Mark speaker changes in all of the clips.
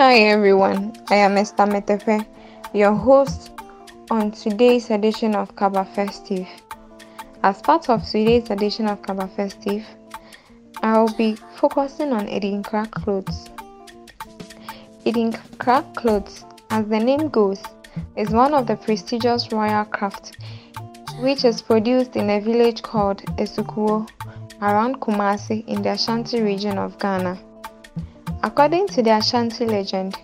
Speaker 1: Hi everyone, I am Esther Ametepe, your host on today's edition of Kabafestive. As part of today's edition of Kabafestive, I will be focusing on Adinkra clothes. Eating Crack clothes, as the name goes, is one of the prestigious royal crafts which is produced in a village called Esukuo around Kumasi in the Ashanti region of Ghana. According to the Ashanti legend,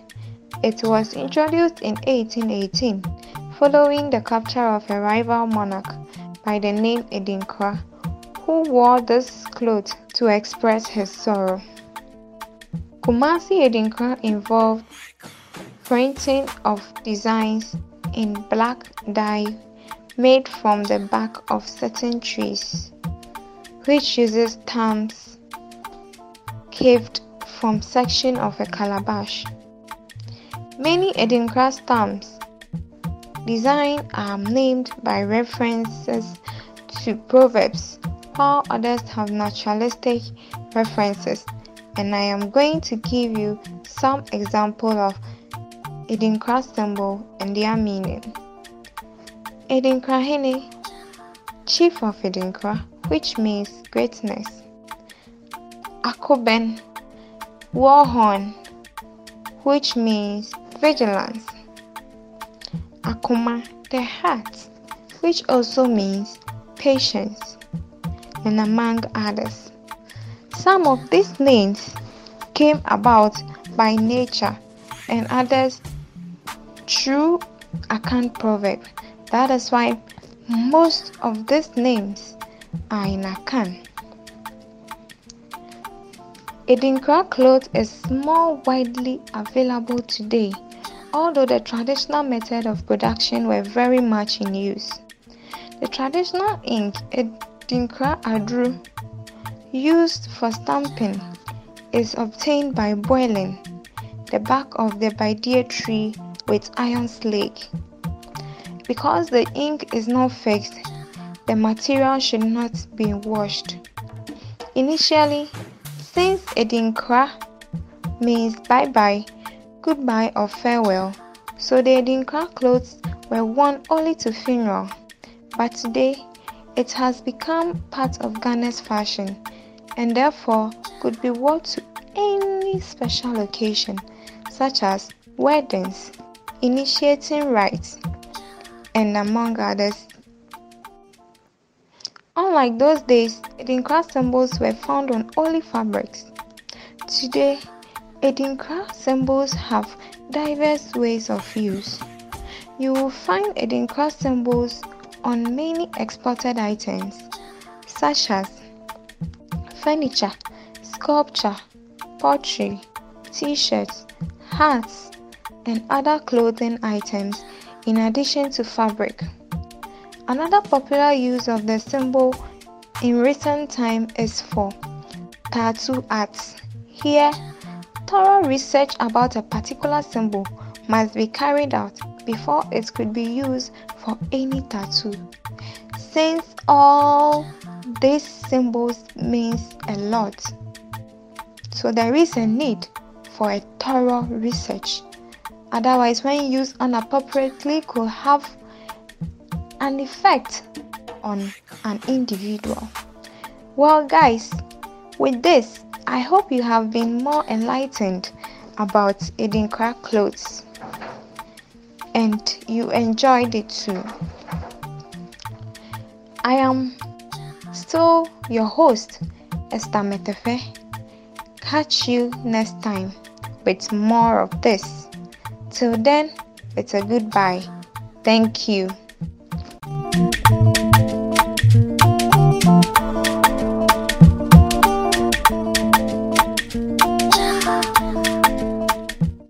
Speaker 1: it was introduced in 1818 following the capture of a rival monarch by the name Adinkra, who wore this cloth to express his sorrow. Kumasi Adinkra involved printing of designs in black dye made from the bark of certain trees, which uses stamps carved from section of a calabash. Many Adinkra stamps design are named by references to proverbs, while others have naturalistic references, and I am going to give you some example of Adinkra symbol and their meaning. Adinkrahene, chief of Adinkra, which means greatness. Akoben, war horn, which means vigilance. Akoma, the heart, which also means patience, and among others. Some of these names came about by nature and others through Akan proverb that is why most of these names are in Akan. Adinkra cloth is more widely available today, although the traditional method of production were very much in use. The traditional ink Adinkra Aduru used for stamping is obtained by boiling the bark of the Badie tree with iron slag. Because the ink is not fixed, the material should not be washed. Initially, since Adinkra means bye bye, goodbye, or farewell, so the Adinkra clothes were worn only to funeral. But today, it has become part of Ghana's fashion and therefore could be worn to any special occasion, such as weddings, initiating rites, and among others. Unlike those days, Adinkra symbols were found on only fabrics. Today, Adinkra symbols have diverse ways of use. You will find Adinkra symbols on many exported items, such as furniture, sculpture, pottery, t-shirts, hats, and other clothing items in addition to fabric. Another popular use of the symbol in recent time is for tattoo arts. Here, thorough research about a particular symbol must be carried out before it could be used for any tattoo. Since all these symbols means a lot, so there is a need for a thorough research. Otherwise, when used inappropriately, could have an effect on an individual. Well, guys, with this, I hope you have been more enlightened about Adinkra clothes and you enjoyed it too. I am still your host, Esther Ametepe. Catch you next time with more of this. Till then, it's a goodbye. Thank you.